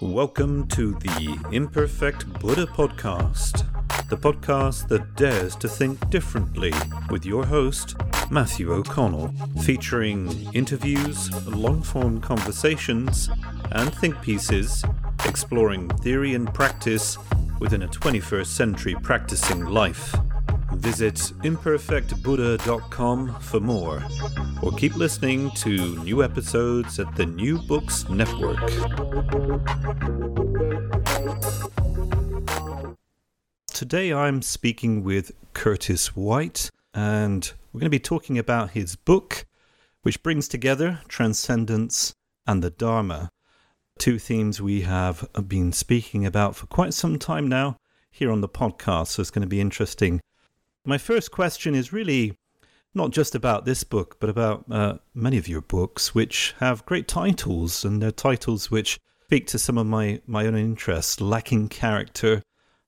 Welcome to the Imperfect Buddha Podcast, the podcast that dares to think differently, with your host, Matthew O'Connell, featuring interviews, long form conversations, and think pieces exploring theory and practice within a 21st century practicing life. Visit imperfectbuddha.com for more, or keep listening to new episodes at the New Books Network. Today I'm speaking with Curtis White, and we're going to be talking about his book, which brings together transcendence and the Dharma, two themes we have been speaking about for quite some time now here on the podcast, so it's going to be interesting my first question is really not just about this book, but about uh, many of your books, which have great titles, and they're titles which speak to some of my, my own interests Lacking Character,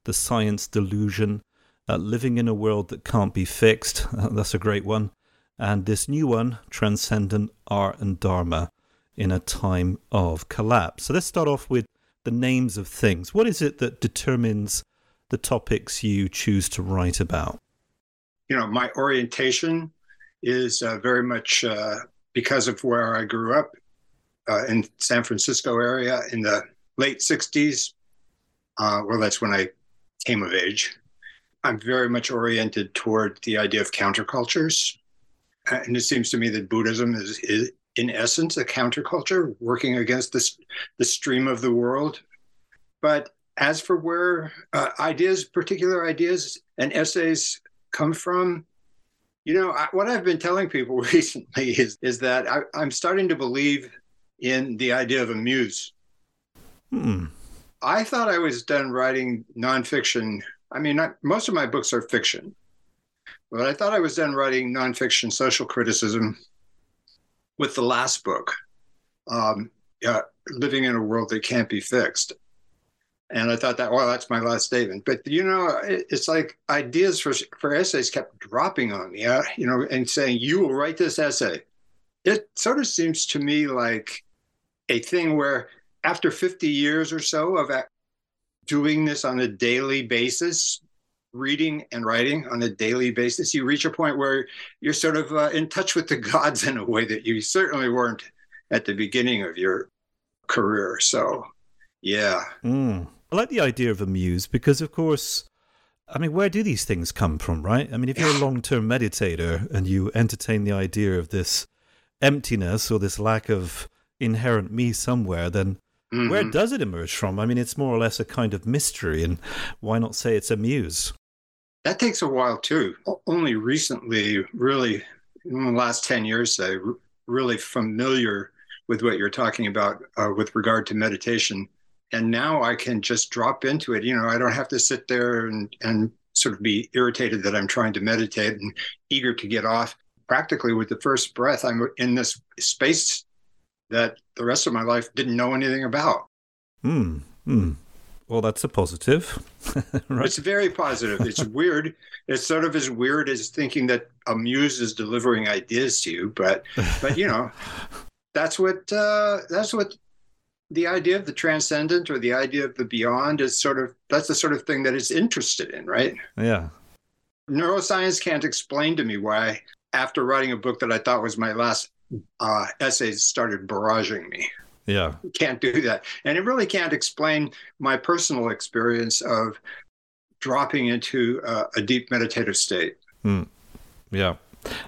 The Science Delusion, uh, Living in a World That Can't Be Fixed. Uh, that's a great one. And this new one, Transcendent Art and Dharma in a Time of Collapse. So let's start off with the names of things. What is it that determines the topics you choose to write about? You know, my orientation is uh, very much uh, because of where I grew up uh, in San Francisco area in the late 60s. Uh, well, that's when I came of age. I'm very much oriented toward the idea of countercultures. And it seems to me that Buddhism is, is in essence, a counterculture working against this, the stream of the world. But as for where uh, ideas, particular ideas and essays come from? You know, I, what I've been telling people recently is is that I, am starting to believe in the idea of a muse. Hmm. I thought I was done writing nonfiction. I mean, most of my books are fiction, but I thought I was done writing nonfiction social criticism with the last book, um, uh, Living in a World That Can't Be Fixed. And I thought that, well, that's my last statement. But you know, it's like ideas for for essays kept dropping on me, uh, you know, and saying you will write this essay. It sort of seems to me like a thing where after 50 years or so of doing this on a daily basis, reading and writing on a daily basis, you reach a point where you're sort of uh, in touch with the gods in a way that you certainly weren't at the beginning of your career. So, yeah. Mm. I like the idea of a muse because, of course, I mean, where do these things come from, right? I mean, if you're a long term meditator and you entertain the idea of this emptiness or this lack of inherent me somewhere, then mm-hmm. where does it emerge from? I mean, it's more or less a kind of mystery, and why not say it's a muse? That takes a while too. Only recently, really, in the last 10 years, I'm really familiar with what you're talking about uh, with regard to meditation and now I can just drop into it. You know, I don't have to sit there and and sort of be irritated that I'm trying to meditate and eager to get off. Practically with the first breath, I'm in this space that the rest of my life didn't know anything about. Hmm. Hmm. Well, that's a positive. right? It's very positive. It's weird. It's sort of as weird as thinking that a muse is delivering ideas to you, but but you know, that's what uh, that's what the idea of the transcendent or the idea of the beyond is sort of that's the sort of thing that it's interested in, right? Yeah. Neuroscience can't explain to me why, after writing a book that I thought was my last uh, essay, started barraging me. Yeah. Can't do that. And it really can't explain my personal experience of dropping into uh, a deep meditative state. Mm. Yeah.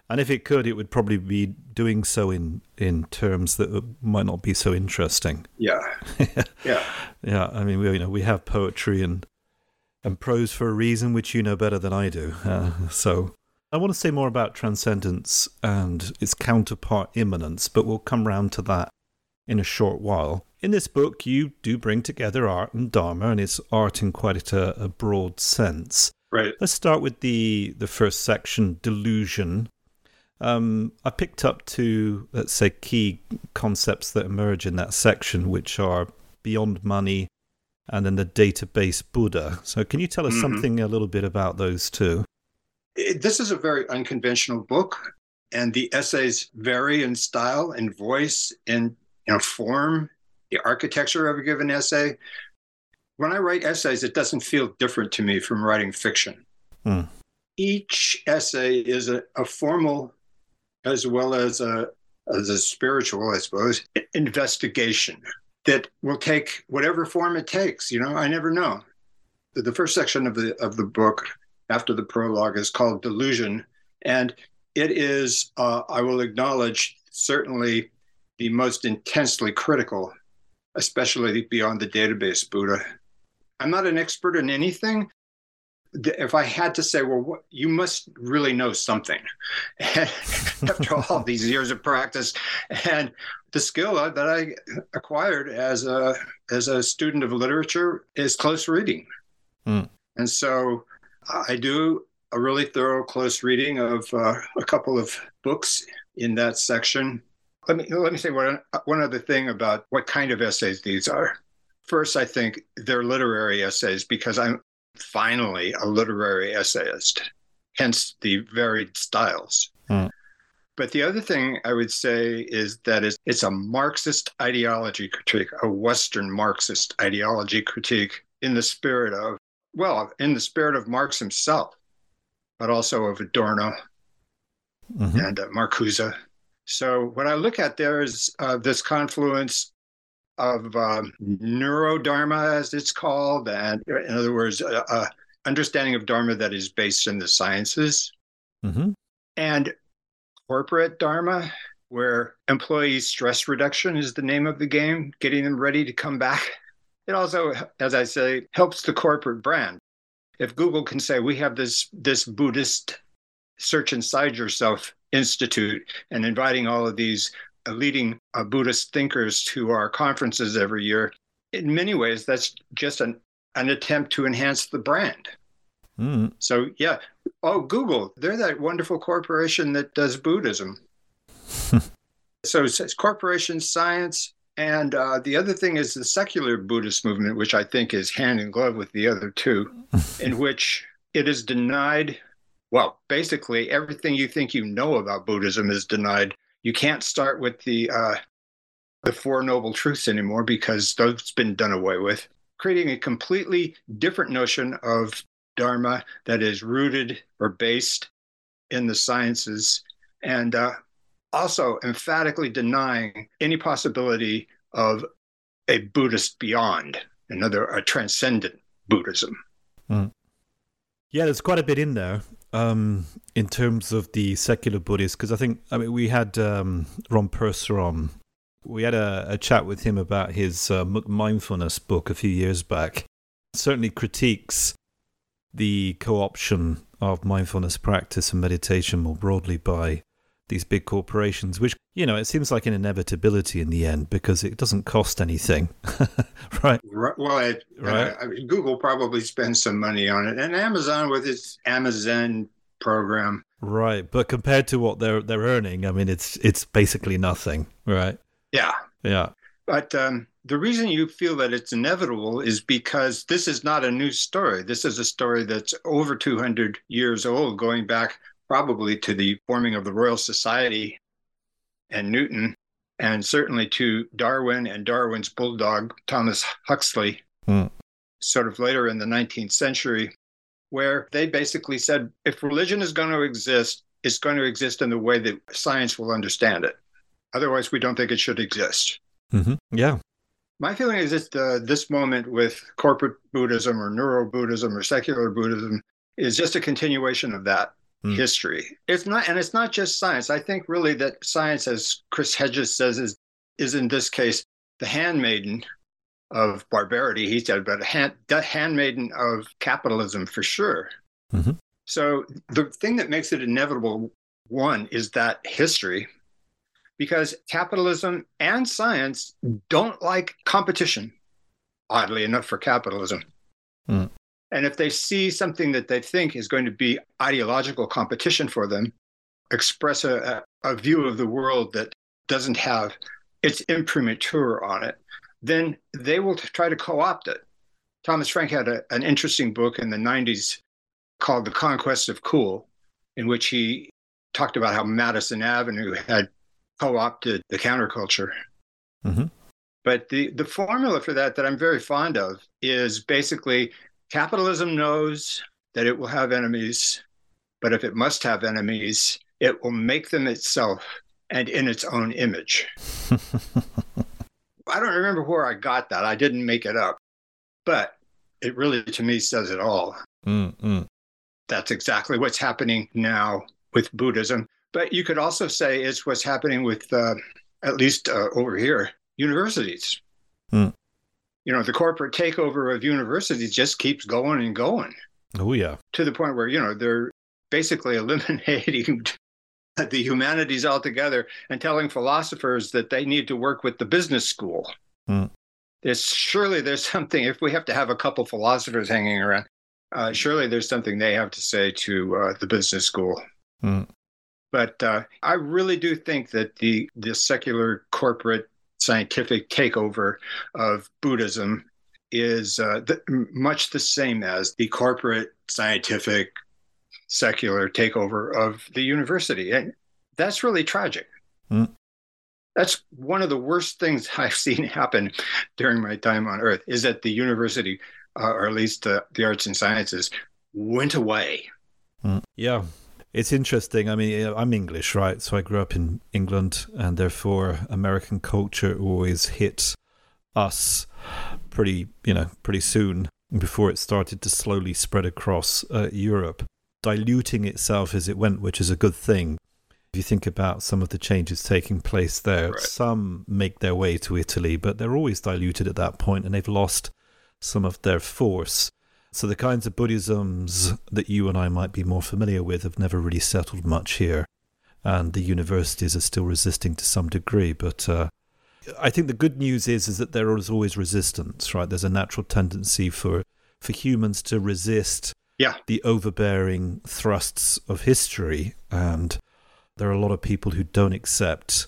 And if it could, it would probably be doing so in in terms that might not be so interesting. Yeah, yeah, yeah. I mean, we you know we have poetry and and prose for a reason, which you know better than I do. Uh, so I want to say more about transcendence and its counterpart immanence, but we'll come round to that in a short while. In this book, you do bring together art and Dharma, and it's art in quite a, a broad sense. Right. Let's start with the, the first section, delusion. Um, I picked up two, let's say, key concepts that emerge in that section, which are beyond money and then the database Buddha. So, can you tell us mm-hmm. something a little bit about those two? This is a very unconventional book, and the essays vary in style and voice and you know, form, the architecture of a given essay. When I write essays, it doesn't feel different to me from writing fiction. Hmm. Each essay is a, a formal as well as a, as a spiritual, I suppose, investigation that will take whatever form it takes. You know, I never know. The, the first section of the of the book after the prologue is called Delusion, and it is, uh, I will acknowledge, certainly the most intensely critical, especially beyond the database Buddha. I'm not an expert in anything. If I had to say, well, what, you must really know something after all these years of practice and the skill that I acquired as a as a student of literature is close reading, mm. and so I do a really thorough close reading of uh, a couple of books in that section let me let me say one one other thing about what kind of essays these are. First, I think they're literary essays because I'm finally a literary essayist, hence the varied styles. Hmm. But the other thing I would say is that it's a Marxist ideology critique, a Western Marxist ideology critique in the spirit of, well, in the spirit of Marx himself, but also of Adorno mm-hmm. and uh, Marcuse so what I look at there is uh, this confluence of um, neurodharma, as it's called, and in other words, a, a, understanding of dharma that is based in the sciences, mm-hmm. and corporate dharma, where employee stress reduction is the name of the game, getting them ready to come back. It also, as I say, helps the corporate brand. If Google can say we have this this Buddhist search inside yourself institute and inviting all of these leading uh, Buddhist thinkers to our conferences every year. In many ways, that's just an, an attempt to enhance the brand. Mm. So, yeah. Oh, Google, they're that wonderful corporation that does Buddhism. so, it's corporation science. And uh, the other thing is the secular Buddhist movement, which I think is hand in glove with the other two, in which it is denied well, basically everything you think you know about Buddhism is denied. You can't start with the uh, the Four Noble Truths anymore because those been done away with. Creating a completely different notion of Dharma that is rooted or based in the sciences, and uh, also emphatically denying any possibility of a Buddhist beyond, another a transcendent Buddhism. Mm. Yeah, there's quite a bit in there um, in terms of the secular Buddhists, because I think I mean we had um, Ron Purser on. We had a, a, chat with him about his uh, mindfulness book a few years back. Certainly critiques the co-option of mindfulness practice and meditation more broadly by these big corporations, which, you know, it seems like an inevitability in the end because it doesn't cost anything. right? right? Well, it, right? Uh, Google probably spends some money on it, and Amazon with its Amazon program. Right, but compared to what they're they're earning, I mean, it's it's basically nothing, right? Yeah, yeah. But um, the reason you feel that it's inevitable is because this is not a new story. This is a story that's over 200 years old, going back probably to the forming of the Royal Society and Newton, and certainly to Darwin and Darwin's bulldog, Thomas Huxley, mm. sort of later in the 19th century, where they basically said if religion is going to exist, it's going to exist in the way that science will understand it. Otherwise, we don't think it should exist. Mm-hmm. Yeah. My feeling is that uh, this moment with corporate Buddhism or neuro Buddhism or secular Buddhism is just a continuation of that mm. history. It's not, and it's not just science. I think really that science, as Chris Hedges says, is is in this case the handmaiden of barbarity. He said, but hand, the handmaiden of capitalism for sure. Mm-hmm. So the thing that makes it inevitable, one, is that history. because capitalism and science don't like competition, oddly enough, for capitalism. Mm. And if they see something that they think is going to be ideological competition for them, express a, a view of the world that doesn't have its imprimatur on it, then they will try to co opt it. Thomas Frank had a, an interesting book in the 90s called The Conquest of Cool, in which he talked about how Madison Avenue had co opted the counterculture. Mm-hmm. But the, the formula for that, that I'm very fond of, is basically capitalism knows that it will have enemies, but if it must have enemies, it will make them itself and in its own image. I don't remember where I got that. I didn't make it up, but it really, to me, says it all. Mm-hmm. That's exactly what's happening now with Buddhism. But you could also say it's what's happening with, uh, at least uh, over here, universities. Mm. You know, the corporate takeover of universities just keeps going and going. Oh, yeah. To the point where, you know, they're basically eliminating the humanities altogether and telling philosophers that they need to work with the business school. Mm. There's surely there's something if we have to have a couple philosophers hanging around, uh, surely there's something they have to say to uh, the business school. Mm. But uh, I really do think that the the secular corporate scientific takeover of Buddhism is uh, the, much the same as the corporate scientific secular takeover of the university. And that's really tragic. Mm. That's one of the worst things I've seen happen during my time on Earth is that the university, uh, or at least the, the arts and sciences, went away. Mm. Yeah. It's interesting. I mean, I'm English, right? So I grew up in England, and therefore American culture always hit us pretty, you know, pretty soon before it started to slowly spread across uh, Europe diluting itself as it went, which is a good thing. If you think about some of the changes taking place there, right. some make their way to Italy, but they're always diluted at that point and they've lost some of their force. So the kinds of Buddhisms that you and I might be more familiar with have never really settled much here. And the universities are still resisting to some degree. But uh, I think the good news is is that there is always resistance, right? There's a natural tendency for for humans to resist yeah. the overbearing thrusts of history. And there are a lot of people who don't accept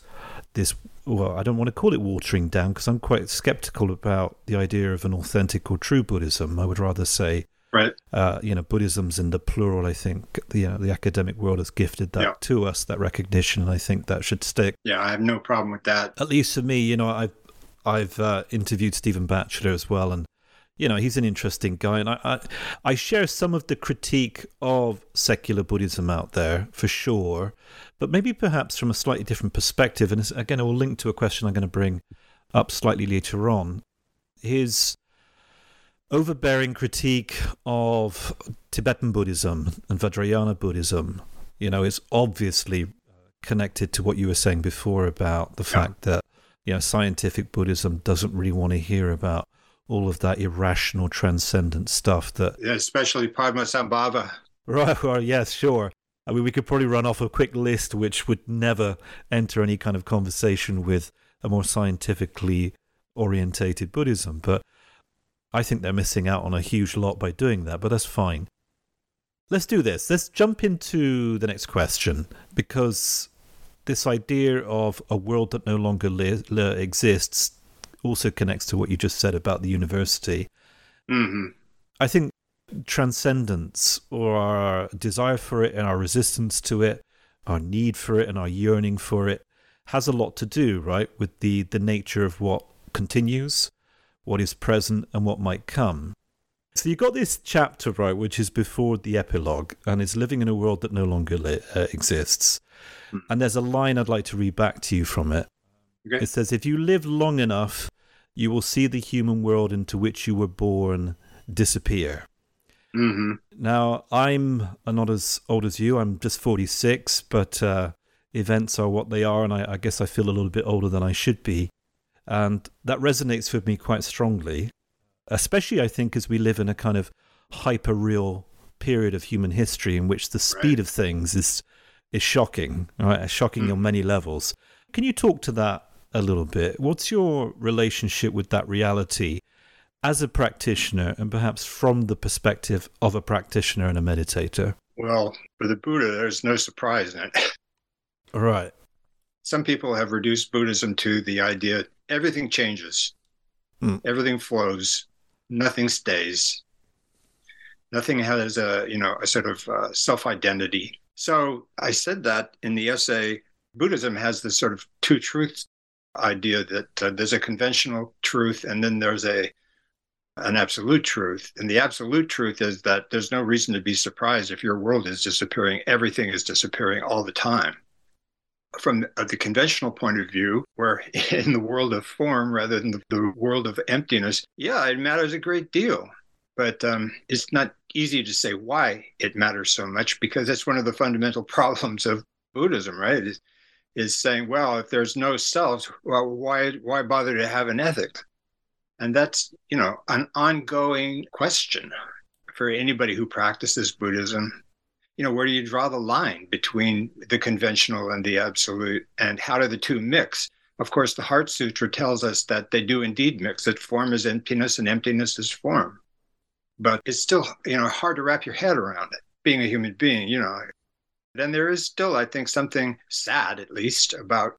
this. Well, I don't want to call it watering down because I'm quite skeptical about the idea of an authentic or true Buddhism. I would rather say, right. Uh, you know, Buddhism's in the plural. I think the you know, the academic world has gifted that yeah. to us, that recognition, and I think that should stick. Yeah, I have no problem with that. At least for me, you know, I've I've uh, interviewed Stephen Batchelor as well, and you know, he's an interesting guy, and I, I, I share some of the critique of secular Buddhism out there for sure, but maybe perhaps from a slightly different perspective. And again, it will link to a question I'm going to bring up slightly later on. His overbearing critique of Tibetan Buddhism and Vajrayana Buddhism, you know, is obviously uh, connected to what you were saying before about the fact that you know scientific Buddhism doesn't really want to hear about all of that irrational, transcendent stuff that. Yeah, especially Padmasambhava. Right, well, yes, sure. I mean, we could probably run off a quick list which would never enter any kind of conversation with a more scientifically orientated Buddhism. But I think they're missing out on a huge lot by doing that, but that's fine. Let's do this. Let's jump into the next question because this idea of a world that no longer li- li- exists also connects to what you just said about the university. Mm-hmm. I think transcendence or our desire for it and our resistance to it, our need for it and our yearning for it has a lot to do, right, with the, the nature of what continues, what is present, and what might come. So you've got this chapter, right, which is before the epilogue, and is living in a world that no longer li- uh, exists. Mm. And there's a line I'd like to read back to you from it. Okay. It says, If you live long enough, you will see the human world into which you were born disappear. Mm-hmm. Now, I'm not as old as you. I'm just 46, but uh, events are what they are, and I, I guess I feel a little bit older than I should be. And that resonates with me quite strongly, especially, I think, as we live in a kind of hyper real period of human history in which the speed right. of things is is shocking, right? Shocking mm. on many levels Can you talk to that a little bit? What's your relationship with that reality as a practitioner and perhaps from the perspective of a practitioner and a meditator? Well, for the Buddha, there's no surprise in it. Right. Some people have reduced Buddhism to the idea everything changes, Hmm. everything flows, nothing stays, nothing has a you know a sort of uh, self identity. So I said that in the essay. Buddhism has this sort of two truths idea that uh, there's a conventional truth and then there's a an absolute truth. And the absolute truth is that there's no reason to be surprised if your world is disappearing. Everything is disappearing all the time. From the conventional point of view, where in the world of form rather than the, the world of emptiness, yeah, it matters a great deal. But um, it's not easy to say why it matters so much because that's one of the fundamental problems of Buddhism, right? Is, is saying, well, if there's no self, well, why why bother to have an ethic? And that's, you know, an ongoing question for anybody who practices Buddhism. You know, where do you draw the line between the conventional and the absolute? And how do the two mix? Of course, the Heart Sutra tells us that they do indeed mix, that form is emptiness and emptiness is form. But it's still, you know, hard to wrap your head around it, being a human being, you know. And there is still, I think, something sad, at least, about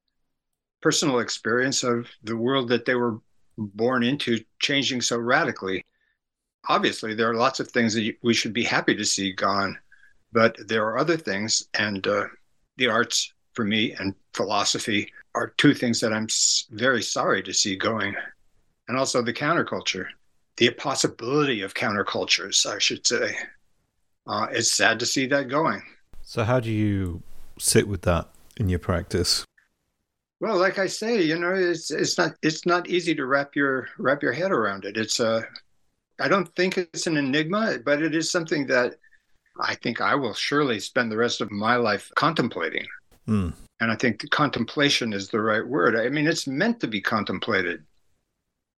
personal experience of the world that they were born into changing so radically. Obviously, there are lots of things that we should be happy to see gone, but there are other things, and uh, the arts for me and philosophy are two things that I'm very sorry to see going, and also the counterculture, the possibility of countercultures, I should say. Uh, it's sad to see that going. So, how do you sit with that in your practice? Well, like I say, you know, it's it's not it's not easy to wrap your wrap your head around it. It's a, I don't think it's an enigma, but it is something that I think I will surely spend the rest of my life contemplating. Mm. And I think contemplation is the right word. I mean, it's meant to be contemplated.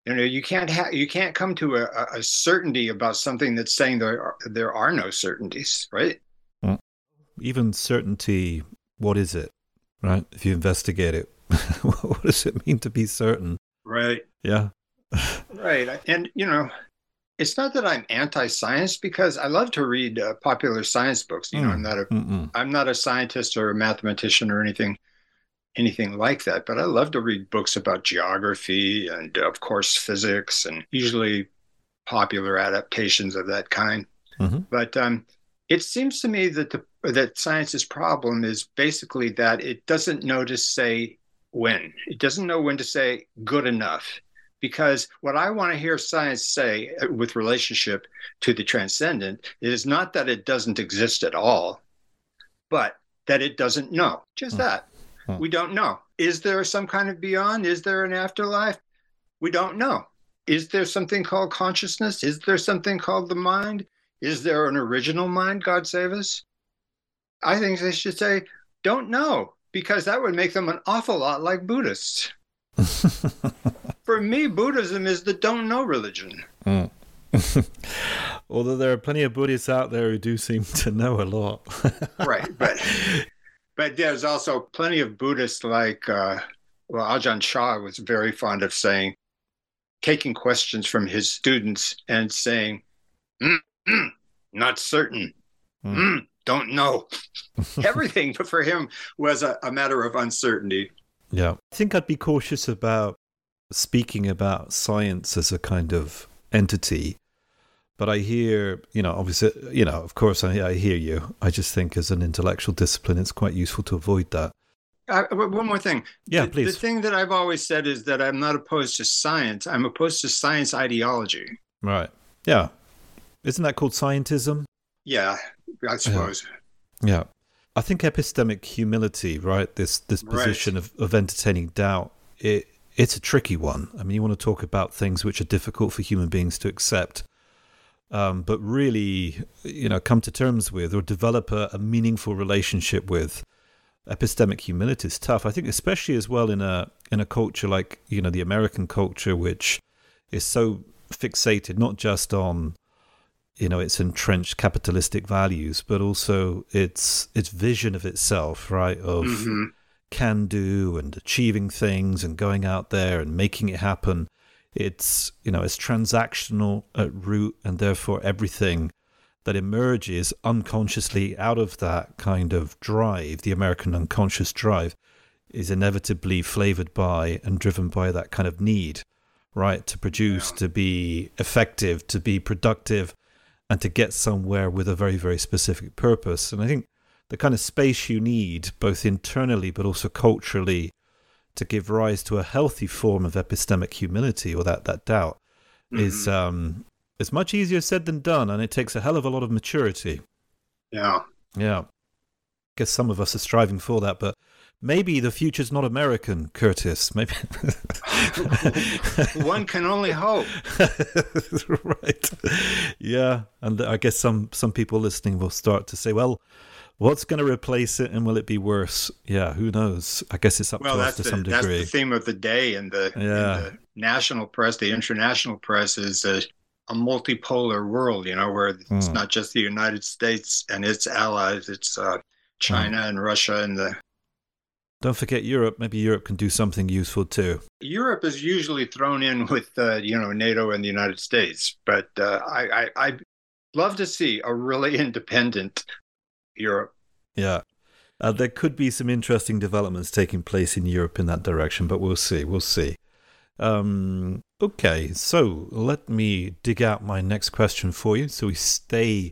You know, you can't have you can't come to a, a certainty about something that's saying there are, there are no certainties, right? Mm. Even certainty, what is it? Right? If you investigate it, what does it mean to be certain? Right. Yeah. right. And, you know, it's not that I'm anti-science because I love to read uh, popular science books. You know, Mm. I'm not a. I'm not a scientist or a mathematician or anything anything like that, but I love to read books about geography and of course physics and usually popular adaptations of that kind. Mhm. But um, it seems to me that the that science's problem is basically that it doesn't know to say when. It doesn't know when to say good enough. Because what I want to hear science say uh, with relationship to the transcendent is not that it doesn't exist at all, but that it doesn't know. Just Hmm. that. Hmm. We don't know. Is there some kind of beyond? Is there an afterlife? We don't know. Is there something called consciousness? Is there something called the mind? Is there an original mind, God save us? I think they should say, don't know, because that would make them an awful lot like Buddhists. For me, Buddhism is the don't know religion. Mm. Although there are plenty of Buddhists out there who do seem to know a lot. right but but there's also plenty of buddhists like uh well Ajahn Chah was very fond of saying taking questions from his students and saying "Mm, mm, not certain Mm. Don't know everything but for him was a, a matter of uncertainty Yeah. I think I'd be cautious about speaking about science as a kind of entity. But I hear, you know, obviously, you know, of course, I, I hear you. I just think as an intellectual discipline, it's quite useful to avoid that. uh, one more thing Yeah, the, please. the thing that i've always said is that i'm not opposed to science i'm opposed to science ideology Right. Yeah. Isn't that called scientism? Yeah i suppose Yeah. I think epistemic humility, right? This this Right. position of, of entertaining doubt, it it's a tricky one. I mean, you want to talk about things which are difficult for human beings to accept, um, but really, you know, come to terms with or develop a, a meaningful relationship with. Epistemic humility is tough. I think, especially as well in a in a culture like you know the American culture, which is so fixated not just on you know its entrenched capitalistic values, but also its its vision of itself, right? Of Mhm. can do and achieving things and going out there and making it happen. It's you know it's transactional at root, and therefore everything that emerges unconsciously out of that kind of drive, the American unconscious drive, is inevitably flavored by and driven by that kind of need, right? To produce, yeah. to be effective, to be productive, and to get somewhere with a very, very specific purpose. And I think the kind of space you need, both internally but also culturally, to give rise to a healthy form of epistemic humility or that, that doubt mm-hmm. is um, it's much easier said than done, and it takes a hell of a lot of maturity. Yeah. Yeah. I guess some of us are striving for that, but maybe the future's not American, Curtis. Maybe one can only hope. right. Yeah, and I guess some some people listening will start to say, "Well, what's going to replace it, and will it be worse?" Yeah, who knows? I guess it's up well, to us to the, some degree. That's the theme of the day in the, yeah. in the national press, the international press is uh, a multipolar world, you know, where it's mm. not just the United States and its allies, it's uh, China mm. and Russia and the. Don't forget Europe. Maybe Europe can do something useful too. Europe is usually thrown in with, uh, you know, NATO and the United States, but uh, I, I, I love to see a really independent Europe. Yeah. Uh, there could be some interesting developments taking place in Europe in that direction, but we'll see. We'll see. Um, okay, so let me dig out my next question for you so we stay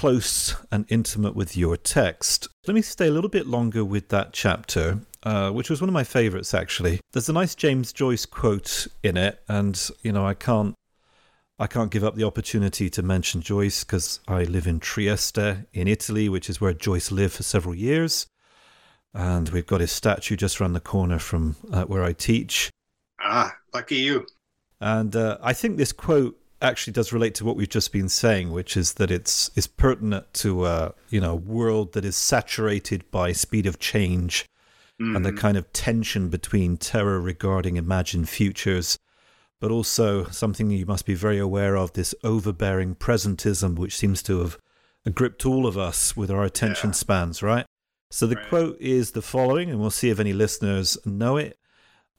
close and intimate with your text. Let me stay a little bit longer with that chapter, uh, which was one of my favorites actually. There's a nice James Joyce quote in it, and you know, I can't. I can't give up the opportunity to mention Joyce because I live in Trieste in Italy, which is where Joyce lived for several years. And we've got his statue just around the corner from uh, where I teach. Ah, lucky you. And uh, I think this quote actually does relate to what we've just been saying, which is that it's is pertinent to a you know world that is saturated by speed of change mm-hmm. and the mm-hmm. kind of tension between terror regarding imagined futures, but also something you must be very aware of: this overbearing presentism, which seems to have gripped all of us with our attention yeah. spans, right? So the right. quote is the following, and we'll see if any listeners know it.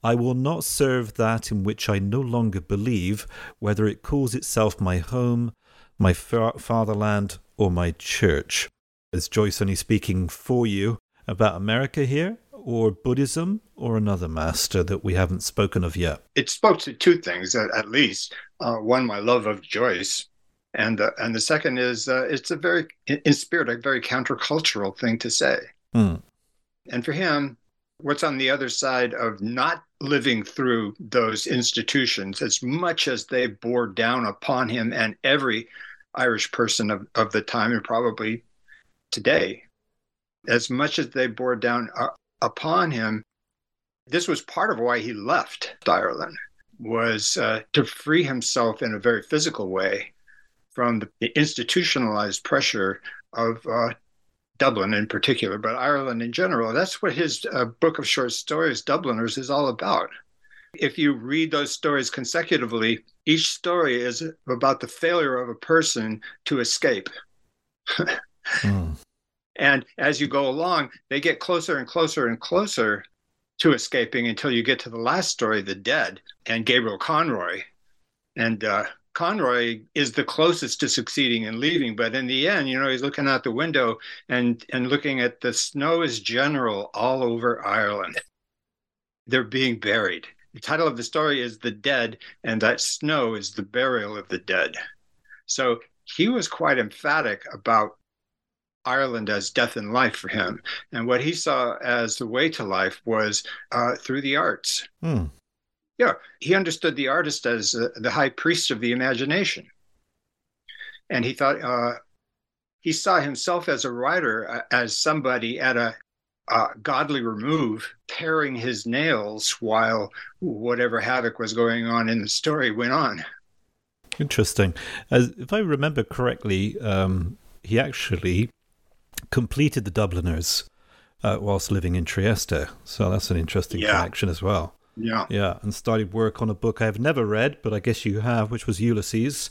I will not serve that in which I no longer believe, whether it calls itself my home, my fatherland, or my church. Is Joyce only speaking for you about America here, or Buddhism, or another master that we haven't spoken of yet? It spoke to two things, at least. Uh, one, my love of Joyce, and uh, and the second is uh, it's a very, in spirit, a very countercultural thing to say. Mm. And for him, what's on the other side of not living through those institutions as much as they bore down upon him and every Irish person of, of the time and probably today, as much as they bore down uh, upon him, this was part of why he left Ireland was uh, to free himself in a very physical way from the institutionalized pressure of uh, Dublin in particular, but Ireland in general. That's what his uh, book of short stories, Dubliners, is all about. If you read those stories consecutively, each story is about the failure of a person to escape. mm. And as you go along, they get closer and closer and closer to escaping until you get to the last story, The Dead, and Gabriel Conroy. And uh, Conroy is the closest to succeeding and leaving, but in the end, you know, he's looking out the window and and looking at the snow is general all over Ireland. They're being buried. The title of the story is The Dead, and that snow is the burial of the dead. So he was quite emphatic about Ireland as death and life for him. And what he saw as the way to life was uh, through the arts. Hmm. Yeah, he understood the artist as uh, the high priest of the imagination. And he thought, uh, he saw himself as a writer, uh, as somebody at a godly remove, paring his nails while whatever havoc was going on in the story went on. Interesting. As if I remember correctly, um, he actually completed the Dubliners uh, whilst living in Trieste. So that's an interesting yeah. connection as well. Yeah. Yeah. And started work on a book I have never read, but I guess you have, which was Ulysses.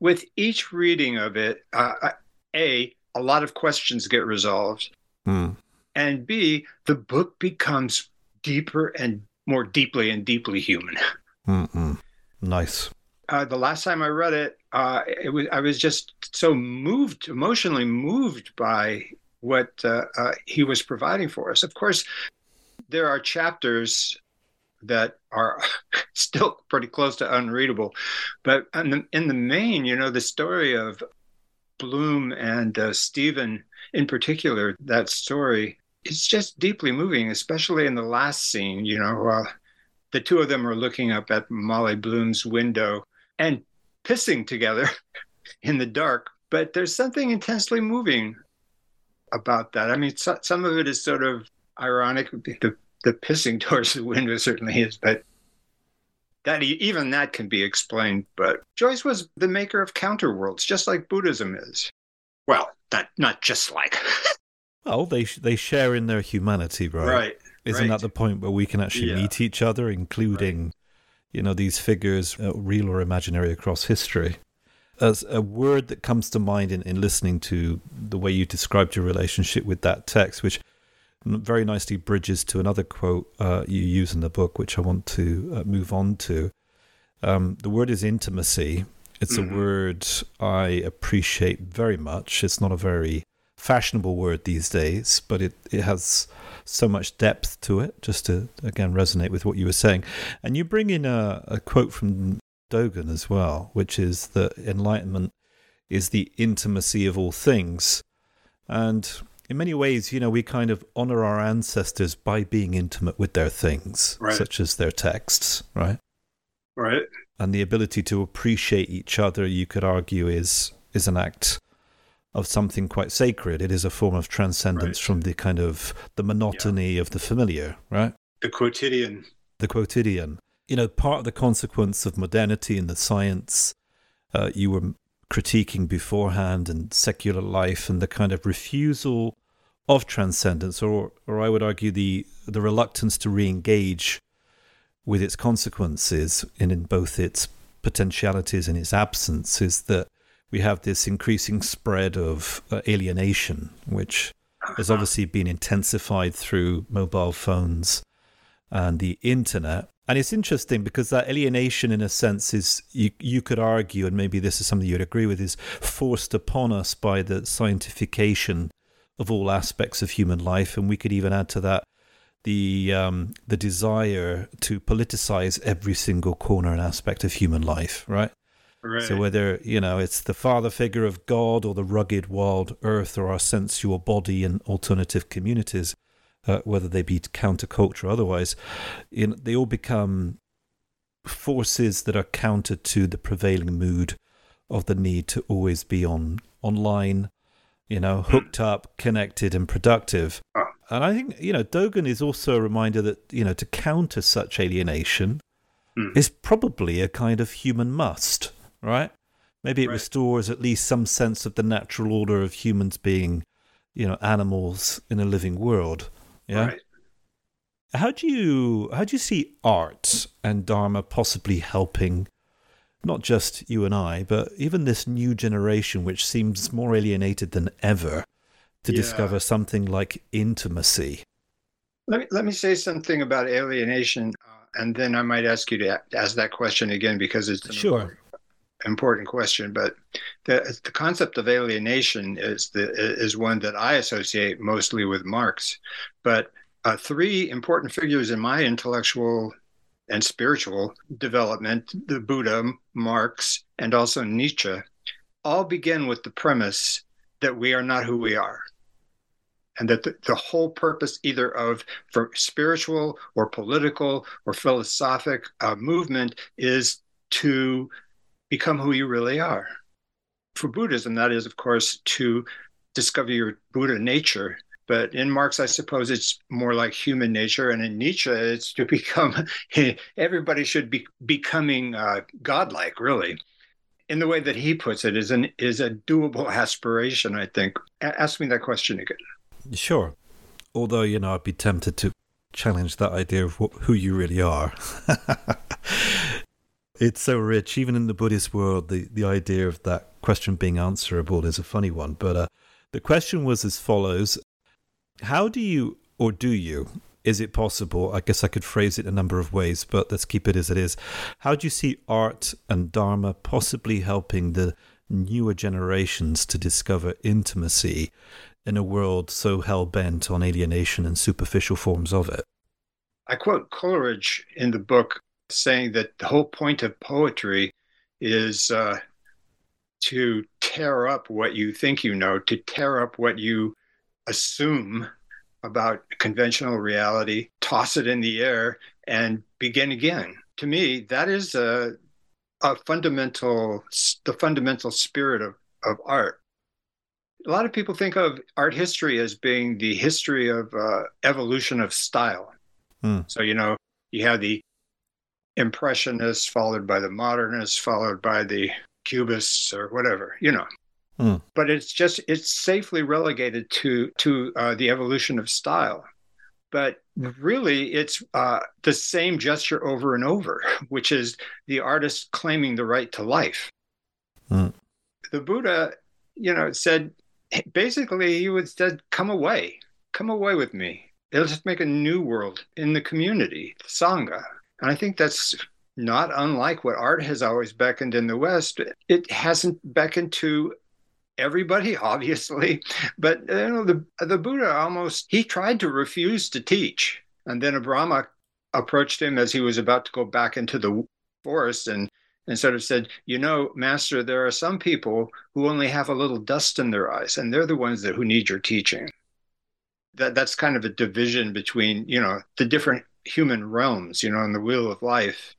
With each reading of it, uh, A, a lot of questions get resolved. Mm. and B, the book becomes deeper and more deeply and deeply human. Mm-mm. Nice. Uh, the last time I read it, uh, it was I was just so moved, emotionally moved by what uh, uh he was providing for us. Of course, there are chapters that are still pretty close to unreadable, but in the, in the main, you know, the story of Bloom and uh, Stephen in particular, that story it's just deeply moving, especially in the last scene. You know, the two of them are looking up at Molly Bloom's window and pissing together in the dark. But there's something intensely moving about that. I mean, so, some of it is sort of ironic. The, the pissing towards the window certainly is, but that even that can be explained. But Joyce was the maker of counterworlds, just like Buddhism is. Well, not not just like. well, they they share in their humanity, right? Right. Isn't right. that the point where we can actually Yeah. meet each other, including, Right. you know, these figures, uh, real or imaginary, across history? As a word that comes to mind in, in listening to the way you described your relationship with that text, which very nicely bridges to another quote uh, you use in the book, which I want to uh, move on to. Um, the word is intimacy. It's Mhm. a word I appreciate very much. It's not a very fashionable word these days, but it, it has so much depth to it, just to, again, resonate with what you were saying. And you bring in a, a quote from Dogen as well, which is that enlightenment is the intimacy of all things. And in many ways, you know, we kind of honor our ancestors by being intimate with their things, Right. such as their texts, right? Right. and the ability to appreciate each other you could argue is is an act of something quite sacred it is a form of transcendence Right. from the kind of the monotony of the familiar right The quotidian. the quotidian you know part of the consequence of modernity and the science uh, you were critiquing beforehand and secular life and the kind of refusal of transcendence or or I would argue the the reluctance to re-engage with its consequences and in both its potentialities and its absence is that we have this increasing spread of uh, alienation which has obviously been intensified through mobile phones and the internet. And it's interesting because that alienation, in a sense, is you you could argue, and maybe this is something you'd agree with, is forced upon us by the scientification of all aspects of human life, and we could even add to that the um, the desire to politicize every single corner and aspect of human life, right? Right. So whether you know it's the father figure of God or the rugged wild earth or our sensual body and alternative communities, uh, whether they be counterculture or otherwise, in, they all become forces that are counter to the prevailing mood of the need to always be on online, you know, hooked up, connected, and productive. Ah. And I think you know Dogen is also a reminder that you know to counter such alienation Hmm. is probably a kind of human must, right? Maybe it Right. restores at least some sense of the natural order of humans being, you know, animals in a living world. Yeah. Right. How do you how do you see art and Dharma possibly helping not just you and I, but even this new generation which seems more alienated than ever to Yeah. discover something like intimacy? Let me let me say something about alienation, uh, and then I might ask you to ask that question again because it's an Sure. important, important question. But the the concept of alienation is the is one that I associate mostly with Marx. But uh, three important figures in my intellectual and spiritual development: the Buddha, Marx, and also Nietzsche, all begin with the premise that we are not who we are and that the, the whole purpose either of for spiritual or political or philosophic uh, movement is to become who you really are. For buddhism that is of course to discover your buddha nature but in marx i suppose it's more like human nature and in nietzsche it's to become everybody should be becoming uh, godlike really in the way that he puts it is an is a doable aspiration i think A- ask me that question again Sure. Although, you know, I'd be tempted to challenge that idea of wh- who you really are. it's so rich. Even in the Buddhist world, the, the idea of that question being answerable is a funny one. But uh, the question was as follows How do you, or do you, is it possible? I guess I could phrase it a number of ways, but let's keep it as it is. How do you see art and Dharma possibly helping the newer generations to discover intimacy in a world so hell bent on alienation and superficial forms of it? I quote Coleridge in the book saying that the whole point of poetry is uh, to tear up what you think you know, to tear up what you assume about conventional reality, toss it in the air, and begin again. To me, that is a, a fundamental, the fundamental spirit of, of art. A lot of people think of art history as being the history of uh, evolution of style. Hmm. So, you know, you have the Impressionists, followed by the Modernists, followed by the Cubists, or whatever, you know. Mm. But it's just it's safely relegated to to uh, the evolution of style. But really, it's uh, the same gesture over and over, which is the artist claiming the right to life. Mm. The Buddha, you know, said basically he would said, "Come away, come away with me. It'll just make a new world in the community, the sangha." And I think that's not unlike what art has always beckoned in the West. It hasn't beckoned to everybody, obviously, but you know, the the Buddha almost he tried to refuse to teach, and then a Brahma approached him as he was about to go back into the forest and and sort of said, you know, master, there are some people who only have a little dust in their eyes, and they're the ones that who need your teaching. That that's kind of a division between you know the different human realms, you know, in the wheel of life.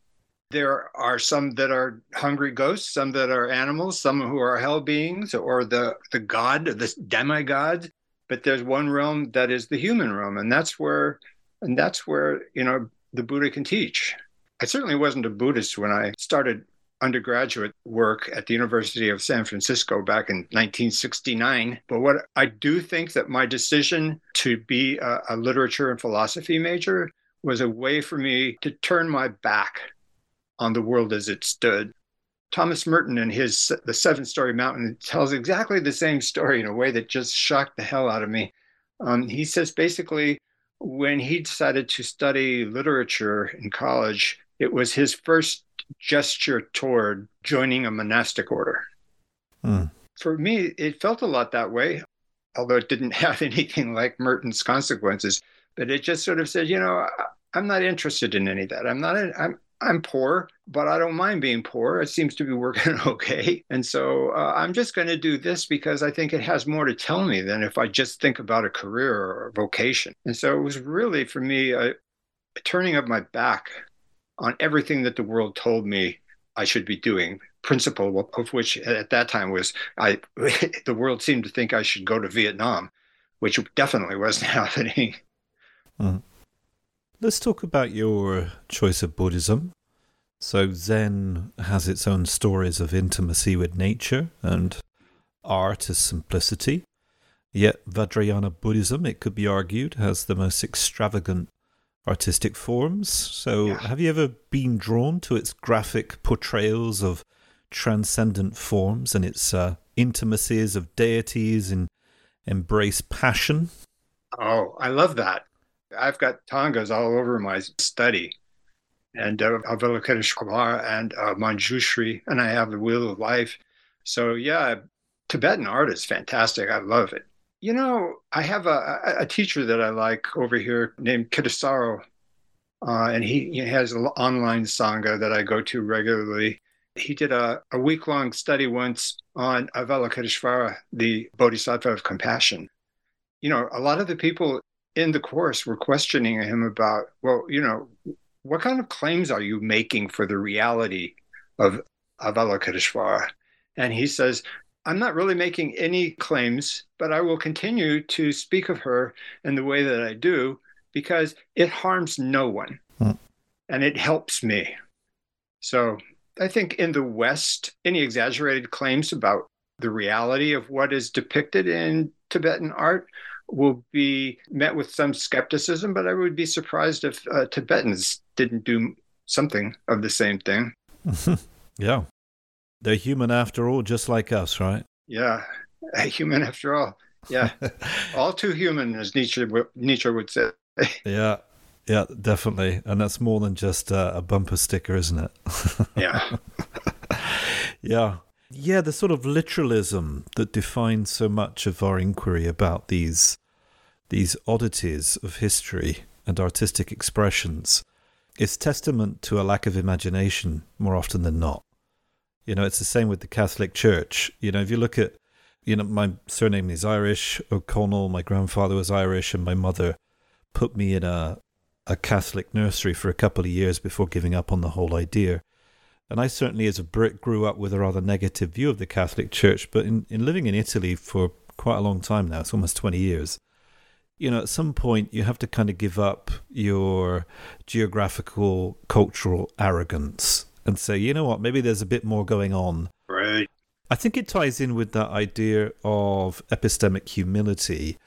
There are some that are hungry ghosts, some that are animals, some who are hell beings or the, the god, the demigod. But there's one realm that is the human realm, and that's where and that's where, you know, the Buddha can teach. I certainly wasn't a Buddhist when I started undergraduate work at the University of San Francisco back in 1969. But what I do think that my decision to be a, a literature and philosophy major was a way for me to turn my back on the world as it stood. Thomas Merton in his The Seven Storey Mountain tells exactly the same story in a way that just shocked the hell out of me. Um, he says basically, when he decided to study literature in college, it was his first gesture toward joining a monastic order. Mm. For me, it felt a lot that way, although it didn't have anything like Merton's consequences. But it just sort of said, you know, I'm not interested in any of that. I'm not. I'm. I'm poor, but I don't mind being poor. It seems to be working okay. And so uh, I'm just going to do this because I think it has more to tell me than if I just think about a career or a vocation. And so it was really for me a, a turning of my back on everything that the world told me I should be doing. Principle of which at that time was I the world seemed to think I should go to Vietnam, which definitely wasn't happening. Mm. Let's talk about your choice of Buddhism. So, Zen has its own stories of intimacy with nature and art as simplicity. Yet, Vajrayana Buddhism, it could be argued, has the most extravagant artistic forms. So, yeah. have you ever been drawn to its graphic portrayals of transcendent forms and its uh, intimacies of deities and embrace passion? Oh, I love that. I've got thangkas all over my study, and uh, Avalokiteshvara and uh, Manjushri, and I have the Wheel of Life. So yeah, Tibetan art is fantastic. I love it. You know, I have a, a teacher that I like over here named Kittisaro, uh, and he, he has an online sangha that I go to regularly. He did a, a week long study once on Avalokiteshvara, the Bodhisattva of compassion. You know, a lot of the people in the course were questioning him about, well, you know, what kind of claims are you making for the reality of Avalokiteshvara? And he says, I'm not really making any claims, but I will continue to speak of her in the way that I do because it harms no one hmm. and it helps me. So I think in the West, any exaggerated claims about the reality of what is depicted in Tibetan art will be met with some skepticism, but I would be surprised if uh, Tibetans didn't do something of the same thing. yeah. They're human after all, just like us, right? Yeah, a human after all. Yeah, all too human, as Nietzsche Nietzsche would say. yeah, yeah, definitely, and that's more than just uh, a bumper sticker, isn't it? yeah, yeah, yeah. The sort of literalism that defines so much of our inquiry about these these oddities of history and artistic expressions is testament to a lack of imagination more often than not. You know, it's the same with the Catholic Church. You know, if you look at, you know, my surname is Irish, O'Connell, my grandfather was Irish, and my mother put me in a, a Catholic nursery for a couple of years before giving up on the whole idea. And I certainly, as a Brit, grew up with a rather negative view of the Catholic Church. But in, in living in Italy for quite a long time now, it's almost 20 years, you know, at some point you have to kind of give up your geographical, cultural arrogance and say, you know what, maybe there's a bit more going on. Right. I think it ties in with that idea of epistemic humility.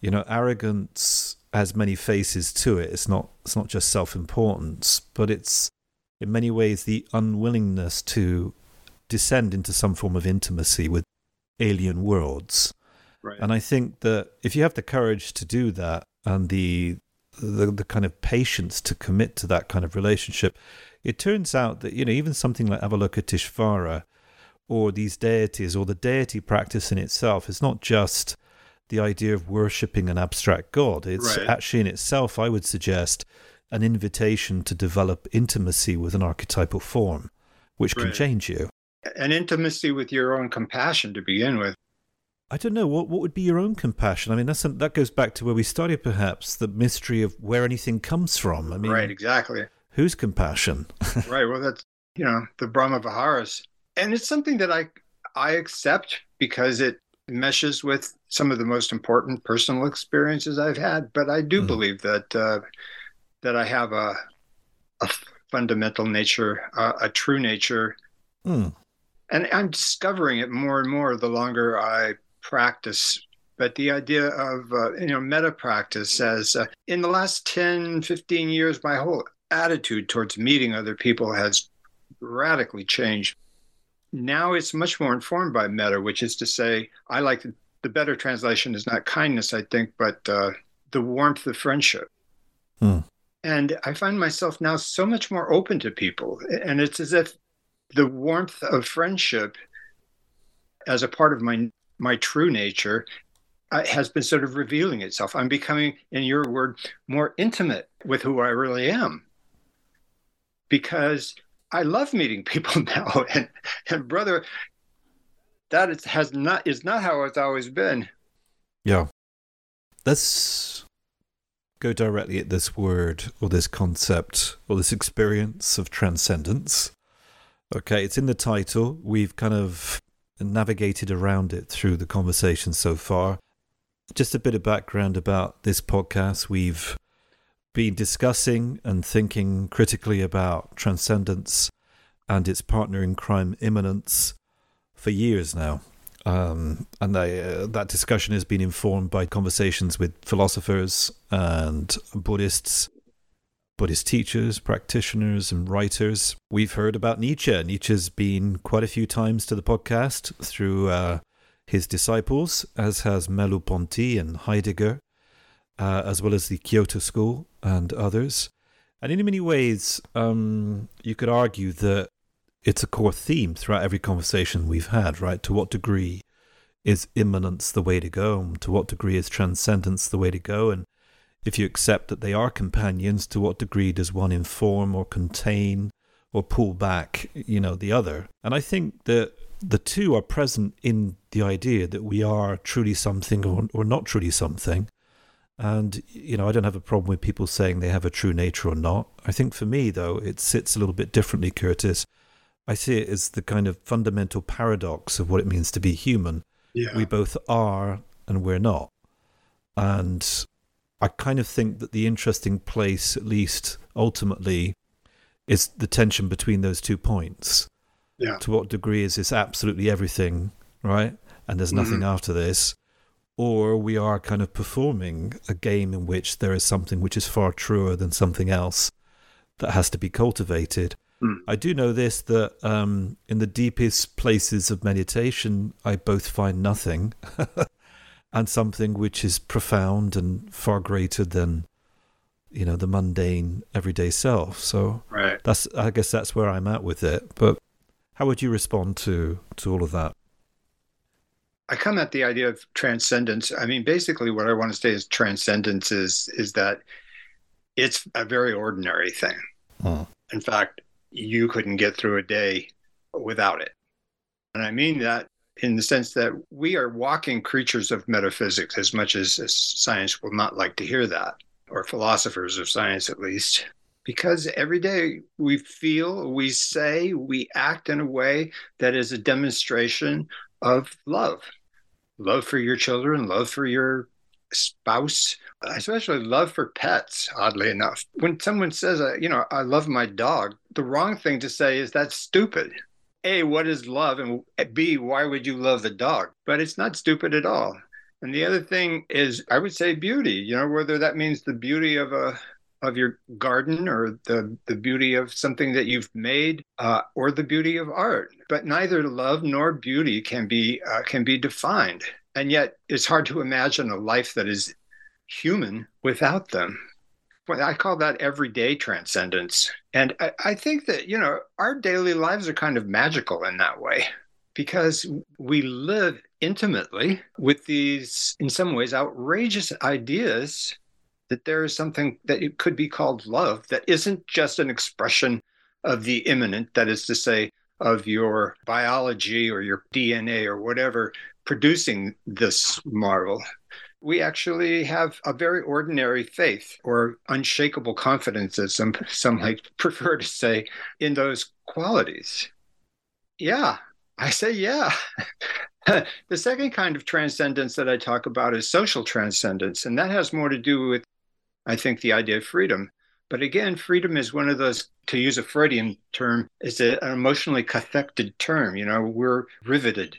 You know, arrogance has many faces to it. It's not it's not just self-importance, but it's in many ways the unwillingness to descend into some form of intimacy with alien worlds. Right. And I think that if you have the courage to do that and the, the the kind of patience to commit to that kind of relationship, it turns out that you know even something like Avalokiteshvara or these deities or the deity practice in itself is not just the idea of worshipping an abstract god. It's Right. actually in itself, I would suggest, an invitation to develop intimacy with an archetypal form, which can change you. An intimacy with your own compassion to begin with. I don't know what what would be your own compassion. I mean, that's that goes back to where we started, perhaps the mystery of where anything comes from. I mean, right, exactly. whose compassion? right. Well, that's you know the Brahma Viharas, and it's something that I I accept because it meshes with some of the most important personal experiences I've had. But I do Mm. believe that uh, that I have a a fundamental nature, a, a true nature, Hmm. and I'm discovering it more and more the longer I practice. But the idea of uh, you know metta practice as uh, in the last 10, 15 years, my whole attitude towards meeting other people has radically changed. Now it's much more informed by metta, which is to say, I like the, the better translation is not kindness, I think, but uh, the warmth of friendship. Hmm. And I find myself now so much more open to people. And it's as if the warmth of friendship as a part of my my true nature uh, has been sort of revealing itself. I'm becoming, in your word, more intimate with who I really am because I love meeting people now. And, and brother, that is, has not is not how it's always been. Yeah. Let's go directly at this word or this concept or this experience of transcendence. Okay, it's in the title. We've kind of navigated around it through the conversation so far. Just a bit of background about this podcast. We've been discussing and thinking critically about transcendence and its partner in crime, immanence, for years now. Um, and uh, that discussion has been informed by conversations with philosophers and Buddhists, Buddhist teachers, practitioners, and writers. We've heard about Nietzsche. Nietzsche's been quite a few times to the podcast through uh, his disciples, as has Merleau-Ponty and Heidegger, uh, as well as the Kyoto School and others. And in many ways, um, you could argue that it's a core theme throughout every conversation we've had, right? To what degree is immanence the way to go? And To what degree is transcendence the way to go? And if you accept that they are companions, to what degree does one inform or contain or pull back, you know, the other? And I think that the two are present in the idea that we are truly something or, or not truly something. And, you know, I don't have a problem with people saying they have a true nature or not. I think for me, though, it sits a little bit differently, Curtis. I see it as the kind of fundamental paradox of what it means to be human. Yeah. We both are and we're not. And I kind of think that the interesting place, at least ultimately, is the tension between those two points. Yeah. To what degree is this absolutely everything, right? And there's mm-hmm. nothing after this. Or we are kind of performing a game in which there is something which is far truer than something else that has to be cultivated. Mm. I do know this that um, in the deepest places of meditation, I both find nothing and something which is profound and far greater than you know the mundane everyday self. So right. that's i guess that's where i'm at with it. But how would you respond to to all of that? I come at the idea of transcendence. I mean basically what i want to say is transcendence is is that it's a very ordinary thing. Hmm. in fact you couldn't get through a day without it. And i mean that in the sense that we are walking creatures of metaphysics as much as, as science will not like to hear that or philosophers of science at least, because every day we feel, we say, we act in a way that is a demonstration of love. Love for your children, love for your spouse, especially love for pets, oddly enough. When someone says, uh, you know, I love my dog, the wrong thing to say is that's stupid. A, what is love? And B, why would you love the dog? But it's not stupid at all. And the other thing is, I would say beauty. You know, whether that means the beauty of a of your garden or the the beauty of something that you've made uh, or the beauty of art. But neither love nor beauty can be uh, can be defined. And yet, it's hard to imagine a life that is human without them. I call that everyday transcendence. And I, I think that, you know, our daily lives are kind of magical in that way because we live intimately with these, in some ways, outrageous ideas that there is something that it could be called love that isn't just an expression of the immanent, that is to say, of your biology or your DNA or whatever producing this marvel. We actually have a very ordinary faith or unshakable confidence, as some, some might prefer to say, in those qualities. Yeah, I say, yeah. the second kind of transcendence that I talk about is social transcendence, and that has more to do with, I think, the idea of freedom. But again, freedom is one of those, to use a Freudian term, is an emotionally cathected term. You know, we're riveted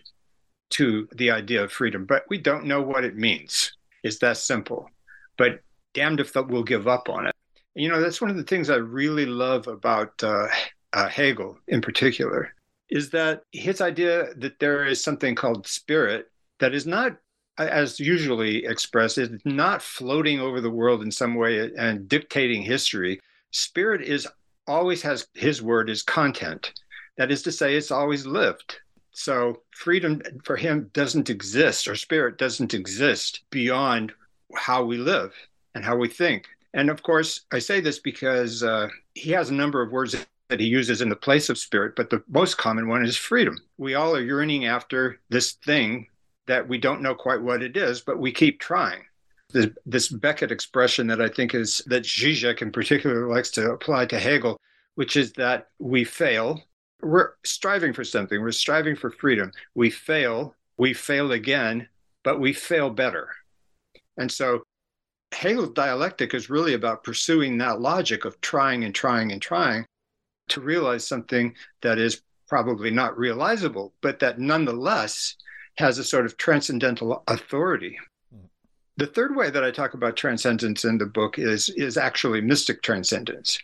to the idea of freedom, but we don't know what it means. It's that simple. But damned if we'll give up on it. You know, that's one of the things I really love about uh, uh, Hegel in particular is that his idea that there is something called spirit that is not as usually expressed is not floating over the world in some way and dictating history spirit is always has his word is content that is to say it's always lived so freedom for him doesn't exist or spirit doesn't exist beyond how we live and how we think and of course i say this because uh, he has a number of words that he uses in the place of spirit, but the most common one is freedom. We all are yearning after this thing that we don't know quite what it is, but we keep trying. This, this Beckett expression that I think is that Zizek in particular likes to apply to Hegel, which is that we fail. We're striving for something. We're striving for freedom. We fail. We fail again, but we fail better. And so Hegel's dialectic is really about pursuing that logic of trying and trying and trying to realize something that is probably not realizable, but that nonetheless has a sort of transcendental authority. The third way that I talk about transcendence in the book is is actually mystic transcendence,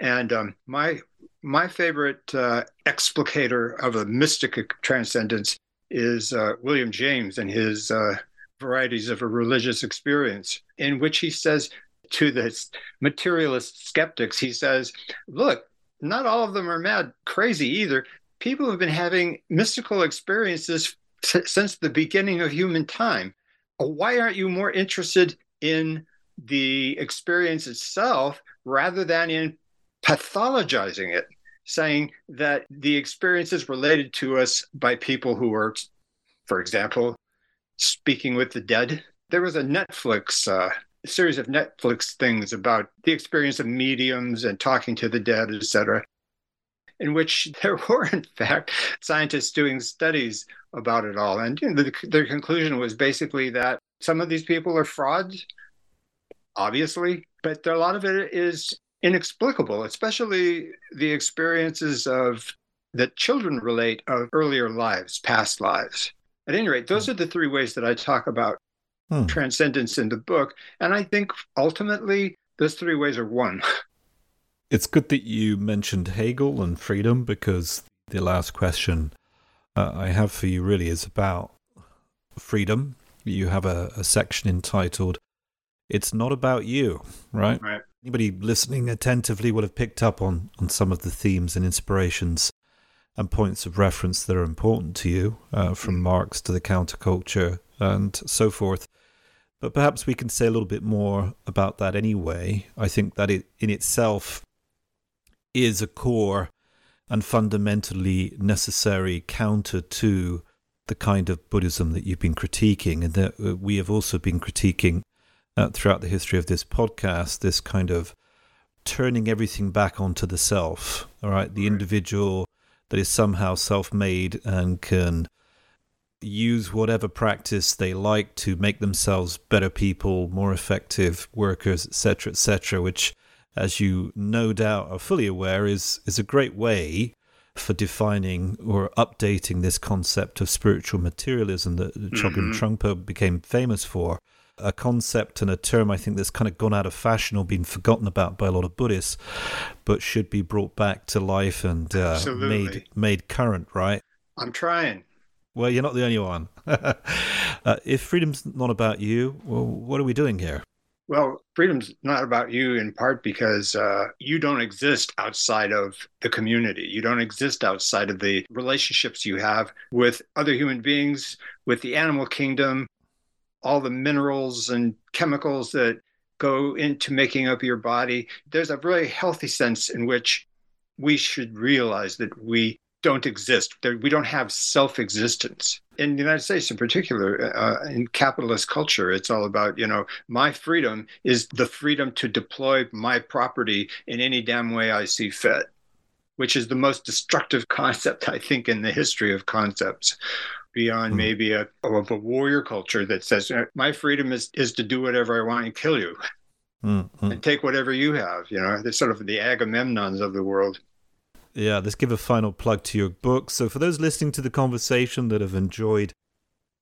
and um, my my favorite uh, explicator of a mystic transcendence is uh, William James and his uh, varieties of a religious experience, in which he says to the materialist skeptics, he says, "Look, not all of them are mad crazy either. People have been having mystical experiences since the beginning of human time. Why aren't you more interested in the experience itself rather than in pathologizing it, saying that the experience is related to us by people who are, for example, speaking with the dead? There was a Netflix uh, series of Netflix things about the experience of mediums and talking to the dead, etc., in which there were, in fact, scientists doing studies about it all. And you know, the, their conclusion was basically that some of these people are frauds, obviously, but a lot of it is inexplicable, especially the experiences of that children relate of earlier lives, past lives. At any rate, those hmm. are the three ways that I talk about hmm. transcendence in the book. And I think ultimately those three ways are one. It's good that you mentioned Hegel and freedom because the last question uh, I have for you really is about freedom you have a, a section entitled It's Not About You, right? Right. Anybody listening attentively will have picked up on, on some of the themes and inspirations and points of reference that are important to you, uh, from Mm. Marx to the counterculture and so forth. But perhaps we can say a little bit more about that anyway. I think that it in itself is a core and fundamentally necessary counter to the kind of Buddhism that you've been critiquing, and that uh, we have also been critiquing uh, throughout the history of this podcast. This kind of turning everything back onto the self, all right, the individual that is somehow self-made and can use whatever practice they like to make themselves better people, more effective workers, etc., etc., which, as you no doubt are fully aware, is is a great way for defining or updating this concept of spiritual materialism that Chogyam Mhm. Trungpa became famous for. A concept and a term I think that's kind of gone out of fashion or been forgotten about by a lot of Buddhists, but should be brought back to life and uh, made made current, right? I'm trying. Well, you're not the only one. uh, if freedom's not about you, well, what are we doing here? Well, freedom's not about you in part because uh, you don't exist outside of the community. You don't exist outside of the relationships you have with other human beings, with the animal kingdom, all the minerals and chemicals that go into making up your body. There's a very healthy sense in which we should realize that we don't exist. That we don't have self-existence. In the United States, in particular, uh, in capitalist culture, it's all about you know my freedom is the freedom to deploy my property in any damn way I see fit, which is the most destructive concept I think in the history of concepts. Beyond Hmm. maybe a of a warrior culture that says "Uh, my freedom is is to do whatever I want and kill you mm. and take whatever you have. You know, they're sort of the Agamemnons of the world. Yeah, let's give a final plug to your book. So, for those listening to the conversation that have enjoyed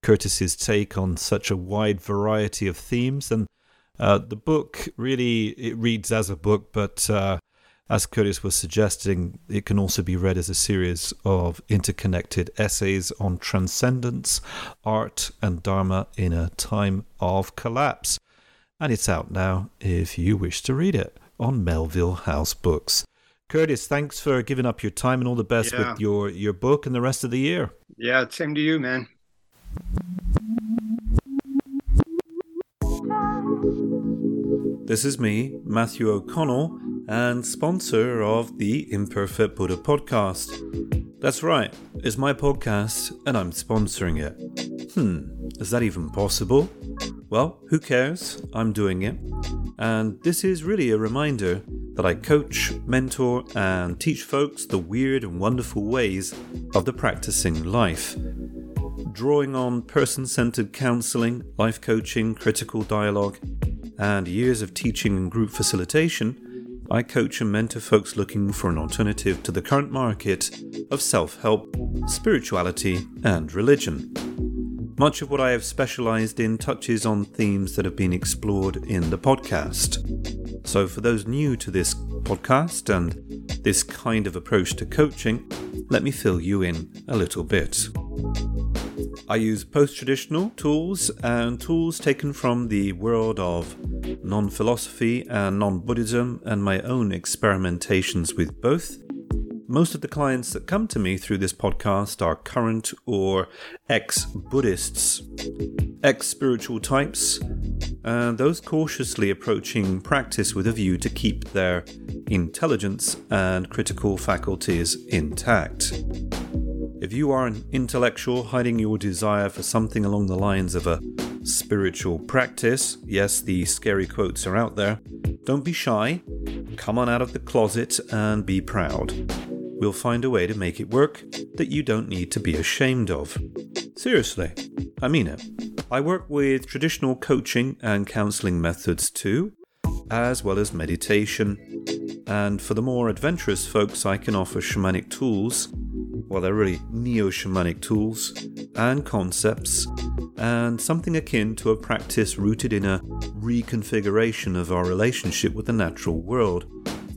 Curtis's take on such a wide variety of themes, and uh, the book really it reads as a book, but uh, as Curtis was suggesting, it can also be read as a series of interconnected essays on transcendence, art, and Dharma in a time of collapse. And it's out now if you wish to read it on Melville House Books. Curtis, thanks for giving up your time and all the best Yeah. with your, your book and the rest of the year. Yeah, same to you, man. This is me, Matthew O'Connell, and sponsor of the Imperfect Buddha podcast. That's right, it's my podcast and I'm sponsoring it. Hmm, is that even possible? Well, who cares? I'm doing it. And this is really a reminder that I coach, mentor, and teach folks the weird and wonderful ways of the practicing life. Drawing on person centered counseling, life coaching, critical dialogue, and years of teaching and group facilitation, I coach and mentor folks looking for an alternative to the current market of self help, spirituality, and religion. Much of what I have specialized in touches on themes that have been explored in the podcast. So, for those new to this podcast and this kind of approach to coaching, let me fill you in a little bit. I use post traditional tools and tools taken from the world of non philosophy and non Buddhism and my own experimentations with both. Most of the clients that come to me through this podcast are current or ex Buddhists, ex spiritual types, and those cautiously approaching practice with a view to keep their intelligence and critical faculties intact. If you are an intellectual hiding your desire for something along the lines of a spiritual practice, yes, the scary quotes are out there, don't be shy. Come on out of the closet and be proud. We'll find a way to make it work that you don't need to be ashamed of. Seriously, I mean it. I work with traditional coaching and counseling methods too, as well as meditation. And for the more adventurous folks, I can offer shamanic tools well, they're really neo shamanic tools and concepts, and something akin to a practice rooted in a reconfiguration of our relationship with the natural world,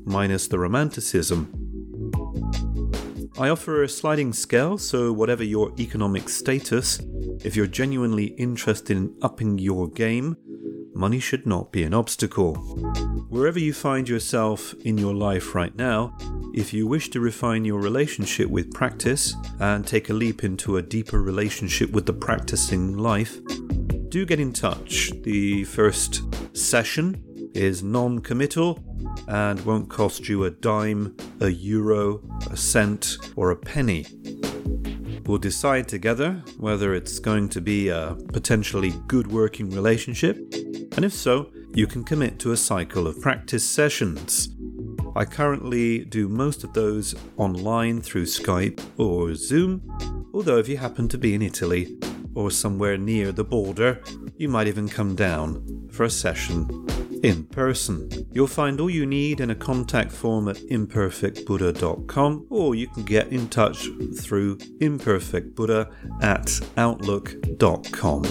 minus the romanticism. I offer a sliding scale, so whatever your economic status, if you're genuinely interested in upping your game, money should not be an obstacle. Wherever you find yourself in your life right now, if you wish to refine your relationship with practice and take a leap into a deeper relationship with the practicing life, do get in touch. The first session is non committal and won't cost you a dime, a euro, a cent, or a penny. We'll decide together whether it's going to be a potentially good working relationship, and if so, you can commit to a cycle of practice sessions. I currently do most of those online through Skype or Zoom, although if you happen to be in Italy or somewhere near the border, you might even come down for a session in person. You'll find all you need in a contact form at imperfectbuddha.com or you can get in touch through imperfectbuddha at outlook.com.